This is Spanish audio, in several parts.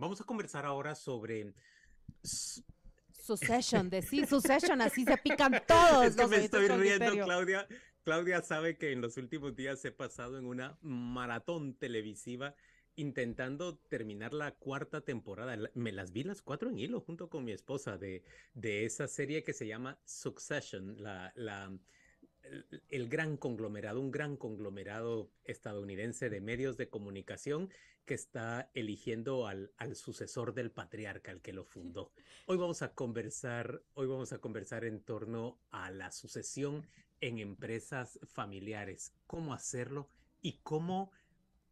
vamos a conversar ahora sobre... Succession, decir Succession, así se pican todos. Es que me estoy riendo, Claudia. Claudia sabe que en los últimos días he pasado en una maratón televisiva intentando terminar la cuarta temporada. Me las vi las cuatro en hilo junto con mi esposa de, de esa serie que se llama Succession, la, la, el, gran conglomerado, un gran conglomerado estadounidense de medios de comunicación que está eligiendo al, al sucesor del patriarca, el que lo fundó. Hoy vamos a conversar, hoy vamos a conversar en torno a la sucesión en empresas familiares, cómo hacerlo y cómo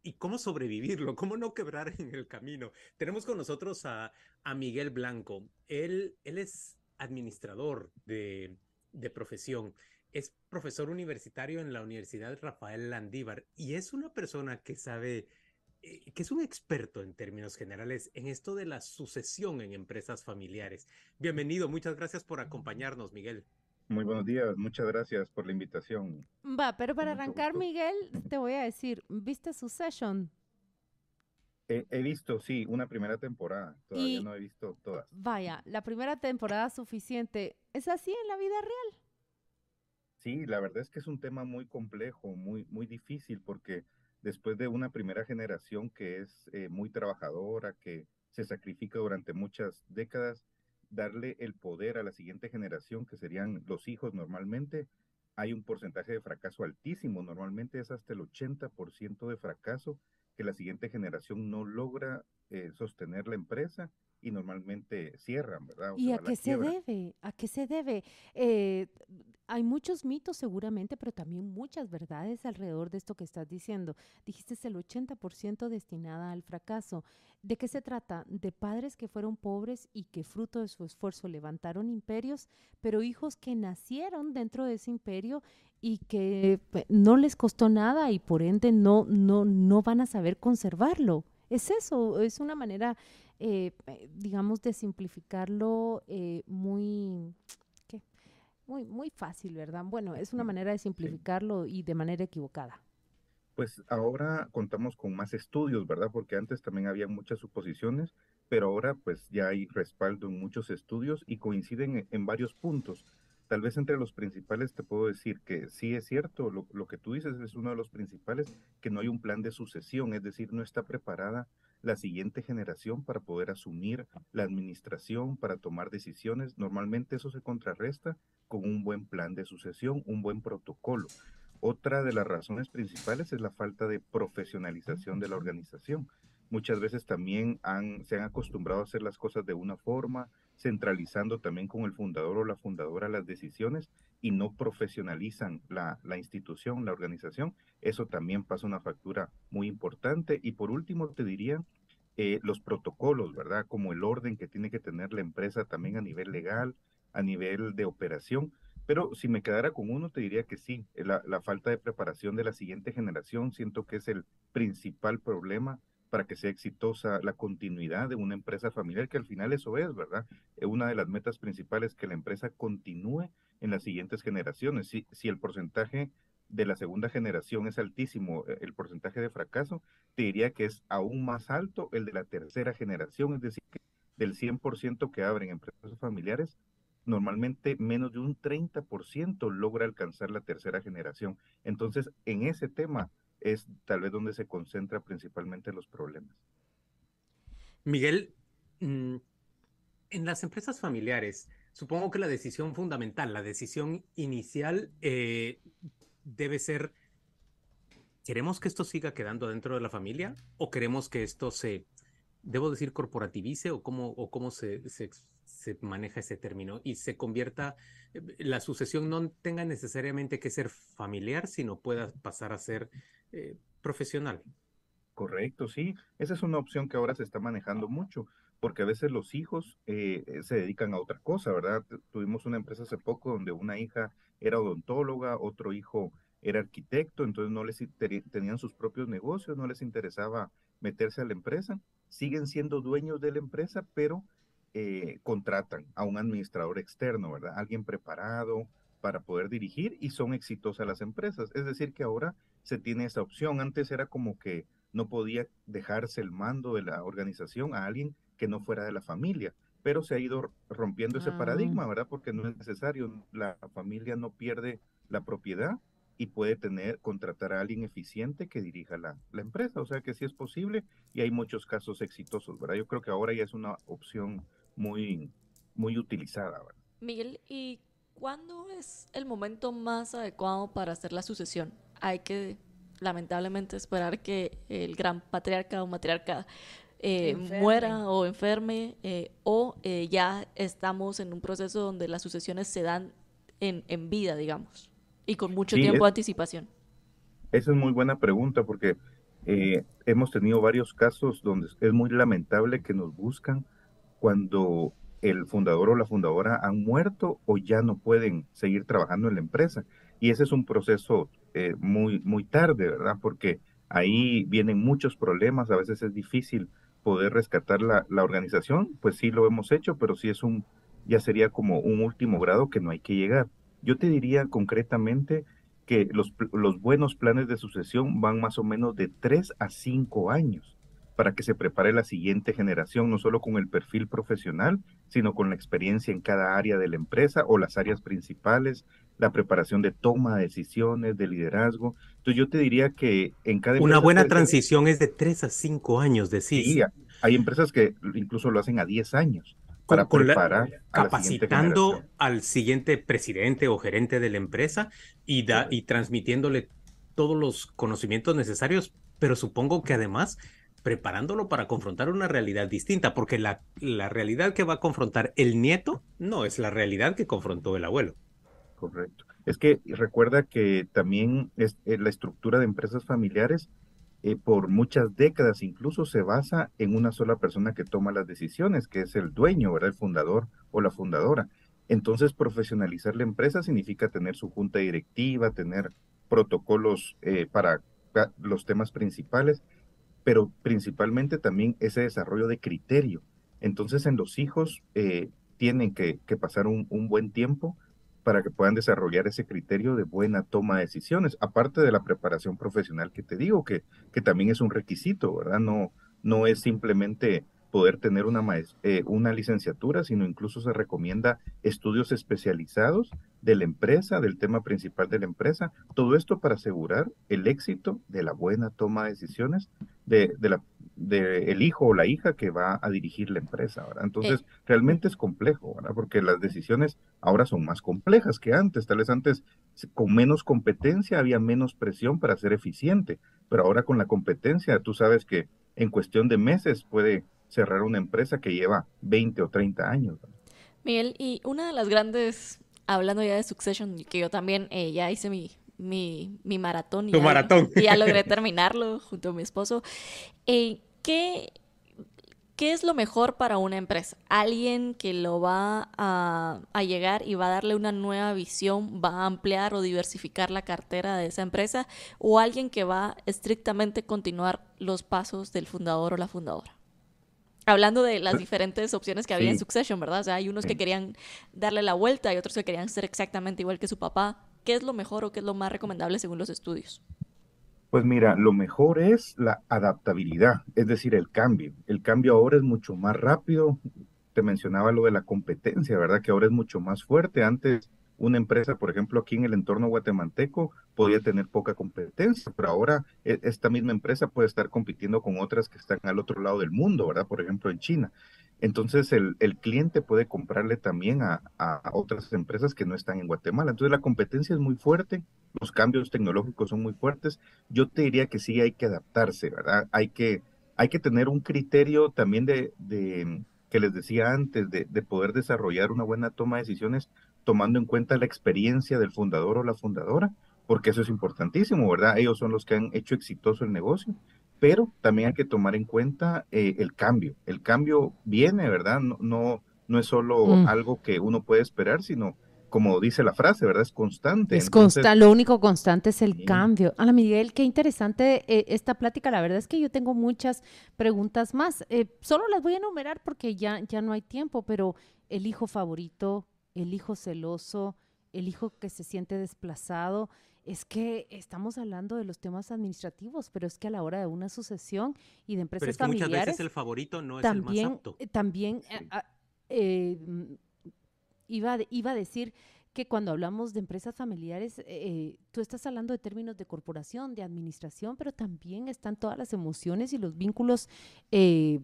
y cómo sobrevivirlo, cómo no quebrar en el camino. Tenemos con nosotros a, a Miguel Blanco. Él, él es administrador de, de profesión es profesor universitario en la Universidad Rafael Landívar y es una persona que sabe, eh, que es un experto en términos generales en esto de la sucesión en empresas familiares. Bienvenido, muchas gracias por acompañarnos, Miguel. Muy buenos días, muchas gracias por la invitación. Va, pero para arrancar, Miguel, te voy a decir, ¿viste Succession? He, he, visto, sí, una primera temporada. Todavía no he visto todas. Vaya, la primera temporada suficiente. ¿Es así en la vida real? Sí, la verdad es que es un tema muy complejo, muy, muy difícil, porque después de una primera generación que es eh, muy trabajadora, que se sacrifica durante muchas décadas, darle el poder a la siguiente generación, que serían los hijos normalmente, hay un porcentaje de fracaso altísimo, normalmente es hasta el 80% de fracaso que la siguiente generación no logra eh, sostener la empresa y normalmente cierran, ¿verdad? ¿Y a qué se debe? ¿A qué se debe? Eh, hay muchos mitos seguramente, pero también muchas verdades alrededor de esto que estás diciendo. Dijiste es el 80% destinada al fracaso. ¿De qué se trata? De padres que fueron pobres y que fruto de su esfuerzo levantaron imperios, pero hijos que nacieron dentro de ese imperio y que pues, no les costó nada y por ende no, no, no van a saber conservarlo. Es eso, es una manera eh, eh, digamos, de simplificarlo eh, muy, ¿qué? muy, muy fácil, ¿verdad? Bueno, es una manera de simplificarlo y de manera equivocada. Pues ahora contamos con más estudios, ¿verdad? Porque antes también había muchas suposiciones, pero ahora pues ya hay respaldo en muchos estudios y coinciden en, varios puntos. Tal vez entre los principales te puedo decir que sí es cierto, lo, lo, que tú dices es uno de los principales, que no hay un plan de sucesión, es decir, no está preparada la siguiente generación para poder asumir la administración, para tomar decisiones. Normalmente eso se contrarresta con un buen plan de sucesión, un buen protocolo. Otra de las razones principales es la falta de profesionalización de la organización. Muchas veces también han, se han acostumbrado a hacer las cosas de una forma, centralizando también con el fundador o la fundadora las decisiones y no profesionalizan la, la institución, la organización. Eso también pasa una factura muy importante. Y por último, te diría eh, los protocolos, ¿verdad? Como el orden que tiene que tener la empresa también a nivel legal, a nivel de operación. Pero si me quedara con uno, te diría que sí, la, la falta de preparación de la siguiente generación, siento que es el principal problema para que sea exitosa la continuidad de una empresa familiar, que al final eso es, ¿verdad? Eh, una de las metas principales que la empresa continúe en las siguientes generaciones. Si, el porcentaje de la segunda generación es altísimo, eh, el porcentaje de fracaso, te diría que es aún más alto el de la tercera generación, es decir, del 100% que abren empresas familiares, normalmente menos de un 30% logra alcanzar la tercera generación. Entonces, en ese tema es tal vez donde se concentra principalmente los problemas. Miguel, mm, en las empresas familiares, supongo que la decisión fundamental, la decisión inicial eh, debe ser, ¿queremos que esto siga quedando dentro de la familia o queremos que esto se, debo decir, corporativice o cómo, o cómo se, se, se maneja ese término y se convierta, eh, la sucesión no tenga necesariamente que ser familiar, sino pueda pasar a ser eh, profesional. Correcto, sí. Esa es una opción que ahora se está manejando mucho, porque a veces los hijos eh, eh, se dedican a otra cosa, ¿verdad? Tuvimos una empresa hace poco donde una hija era odontóloga, otro hijo era arquitecto, entonces no les tenían sus propios negocios, no les interesaba meterse a la empresa, siguen siendo dueños de la empresa, pero contratan a un administrador externo, ¿verdad? Alguien preparado para poder dirigir y son exitosas las empresas. Es decir, que ahora se tiene esa opción. Antes era como que no podía dejarse el mando de la organización a alguien que no fuera de la familia. Pero se ha ido rompiendo ese Ah. paradigma, ¿verdad? Porque no es necesario, la familia no pierde la propiedad y puede tener, contratar a alguien eficiente que dirija la, la empresa. O sea que sí es posible y hay muchos casos exitosos, ¿verdad? Yo creo que ahora ya es una opción muy, muy utilizada, ¿verdad? Miguel, ¿y cuándo es el momento más adecuado para hacer la sucesión? Hay que, lamentablemente, esperar que el gran patriarca o matriarca eh, muera o enferme, eh, o eh, ya estamos en un proceso donde las sucesiones se dan en, en vida, digamos, y con mucho Sí, tiempo es- de anticipación. Esa es muy buena pregunta porque eh, hemos tenido varios casos donde es muy lamentable que nos buscan cuando el fundador o la fundadora han muerto o ya no pueden seguir trabajando en la empresa. Y ese es un proceso eh, muy, muy tarde, ¿verdad? Porque ahí vienen muchos problemas, a veces es difícil poder rescatar la, la organización, pues sí lo hemos hecho, pero sí es un, ya sería como un último grado que no hay que llegar. Yo te diría concretamente que los, los buenos planes de sucesión van más o menos de 3 a 5 años para que se prepare la siguiente generación, no solo con el perfil profesional, sino con la experiencia en cada área de la empresa o las áreas principales, la preparación de toma de decisiones, de liderazgo. Entonces yo te diría que en cada Una buena ser- transición es de 3 a 5 años, decís. Sí, hay empresas que incluso lo hacen a 10 años para con la- preparar a la capacitando al siguiente presidente o gerente de la empresa y, da, y transmitiéndole todos los conocimientos necesarios, pero supongo que además preparándolo para confrontar una realidad distinta, porque la, la realidad que va a confrontar el nieto no es la realidad que confrontó el abuelo. Correcto. Es que recuerda que también es, eh, la estructura de empresas familiares eh, por muchas décadas incluso se basa en una sola persona que toma las decisiones, que es el dueño, ¿verdad? El fundador o la fundadora. Entonces, profesionalizar la empresa significa tener su junta directiva, tener protocolos eh, para ca- los temas principales, pero principalmente también ese desarrollo de criterio. Entonces, en los hijos eh, tienen que, que pasar un, un buen tiempo para que puedan desarrollar ese criterio de buena toma de decisiones, aparte de la preparación profesional que te digo, que, que también es un requisito, ¿verdad? No, no es simplemente poder tener una, eh, una licenciatura, sino incluso se recomienda estudios especializados de la empresa, del tema principal de la empresa, todo esto para asegurar el éxito de la buena toma de decisiones de, de la de el hijo o la hija que va a dirigir la empresa, ¿verdad? Entonces, realmente es complejo, ¿verdad? Porque las decisiones ahora son más complejas que antes. Tal vez antes con menos competencia había menos presión para ser eficiente, pero ahora con la competencia tú sabes que en cuestión de meses puede cerrar una empresa que lleva 20 o 30 años. Miguel, y una de las grandes, hablando ya de Succession, que yo también eh, ya hice mi, mi, mi maratón y Tu ya, maratón. y ya logré terminarlo junto a mi esposo. Eh, ¿qué, ¿Qué es lo mejor para una empresa? ¿Alguien que lo va a, a llegar y va a darle una nueva visión, va a ampliar o diversificar la cartera de esa empresa? ¿O alguien que va estrictamente continuar los pasos del fundador o la fundadora? Hablando de las diferentes opciones que había en. Succession, ¿verdad? O sea, hay unos que querían darle la vuelta y otros que querían ser exactamente igual que su papá. ¿Qué es lo mejor o qué es lo más recomendable según los estudios? Pues mira, lo mejor es la adaptabilidad, es decir, el cambio. El cambio ahora es mucho más rápido. Te mencionaba lo de la competencia, ¿verdad? Que ahora es mucho más fuerte. Antes una empresa, por ejemplo, aquí en el entorno guatemalteco, podía tener poca competencia, pero ahora e- esta misma empresa puede estar compitiendo con otras que están al otro lado del mundo, ¿verdad? Por ejemplo, en China. Entonces el, el cliente puede comprarle también a, a otras empresas que no están en Guatemala. Entonces la competencia es muy fuerte, los cambios tecnológicos son muy fuertes. Yo te diría que sí hay que adaptarse, ¿verdad? Hay que, hay que tener un criterio también de, de que les decía antes, de, de poder desarrollar una buena toma de decisiones tomando en cuenta la experiencia del fundador o la fundadora, porque eso es importantísimo, ¿verdad? Ellos son los que han hecho exitoso el negocio, pero también hay que tomar en cuenta eh, el cambio. El cambio viene, ¿verdad? No, no, no es solo Mm. algo que uno puede esperar, sino, como dice la frase, ¿verdad? Es constante. Es Entonces, constante, lo único constante es el Sí. cambio. Ana Miguel, qué interesante eh, esta plática. La verdad es que yo tengo muchas preguntas más. Eh, solo las voy a enumerar porque ya, ya no hay tiempo, pero el hijo favorito, el hijo celoso, el hijo que se siente desplazado, es que estamos hablando de los temas administrativos, pero es que a la hora de una sucesión y de empresas Pero es que familiares... muchas veces el favorito no es el más apto. eh, también Sí. eh, ah, eh, iba, iba a decir que cuando hablamos de empresas familiares, eh, tú estás hablando de términos de corporación, de administración, pero también están todas las emociones y los vínculos eh,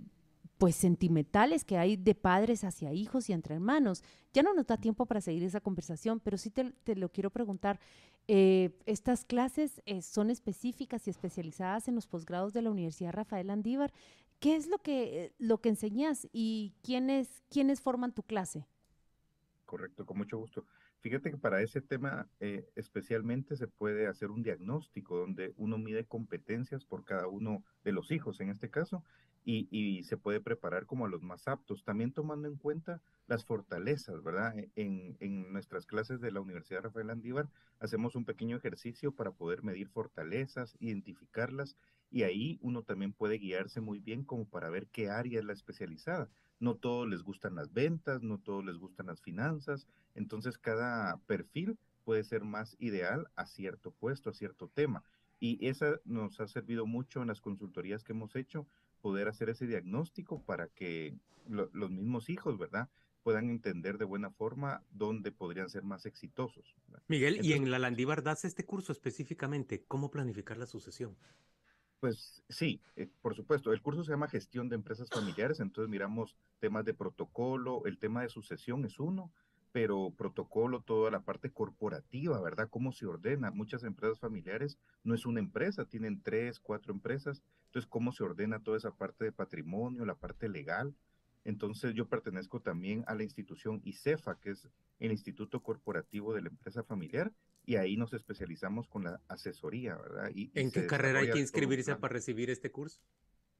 pues sentimentales que hay de padres hacia hijos y entre hermanos. Ya no nos da tiempo para seguir esa conversación, pero sí te, te lo quiero preguntar. eh, ¿Estas clases eh, son específicas y especializadas en los posgrados de la Universidad Rafael Andívar? ¿Qué es lo que, lo que enseñas y quiénes, quiénes forman tu clase? Correcto, con mucho gusto. Fíjate que para ese tema eh, especialmente se puede hacer un diagnóstico donde uno mide competencias por cada uno de los hijos en este caso y, se puede preparar como a los más aptos, también tomando en cuenta las fortalezas, ¿verdad? E- En, en nuestras clases de la Universidad Rafael Andívar hacemos un pequeño ejercicio para poder medir fortalezas, identificarlas y ahí uno también puede guiarse muy bien como para ver qué área es la especializada. No todos les gustan las ventas, no todos les gustan las finanzas, entonces cada perfil puede ser más ideal a cierto puesto, a cierto tema. Y esa nos ha servido mucho en las consultorías que hemos hecho, poder hacer ese diagnóstico para que lo- los mismos hijos, ¿verdad? puedan entender de buena forma dónde podrían ser más exitosos. ¿verdad? Miguel, y en la Landívar das este curso específicamente, ¿cómo planificar la sucesión? Pues sí, eh, por supuesto. El curso se llama Gestión de Empresas Familiares, entonces miramos temas de protocolo, el tema de sucesión es uno, pero protocolo, toda la parte corporativa, ¿verdad? ¿Cómo se ordena? Muchas empresas familiares no es una empresa, tienen tres, cuatro empresas, entonces cómo se ordena toda esa parte de patrimonio, la parte legal. Entonces yo pertenezco también a la institución ICEFA, que es el Instituto Corporativo de la Empresa Familiar, y ahí nos especializamos con la asesoría, ¿verdad? Y, ¿En qué carrera hay que inscribirse para recibir este curso?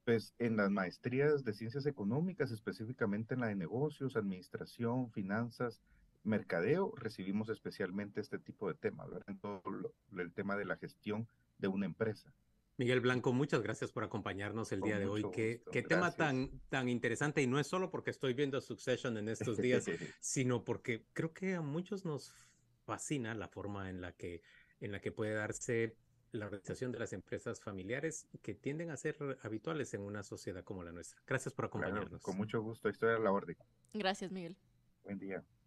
Pues en las maestrías de ciencias económicas, específicamente en la de negocios, administración, finanzas, mercadeo, recibimos especialmente este tipo de temas, ¿verdad? En todo lo- el tema de la gestión de una empresa. Miguel Blanco, muchas gracias por acompañarnos el Con día de hoy. Qué, qué tema tan, tan interesante y no es solo porque estoy viendo Succession en estos días, sino porque creo que a muchos nos fascina la forma en la que, en la que puede darse la organización de las empresas familiares que tienden a ser habituales en una sociedad como la nuestra. Gracias por Claro, acompañarnos. con mucho gusto, estoy a la orden. Gracias, Miguel. Buen día.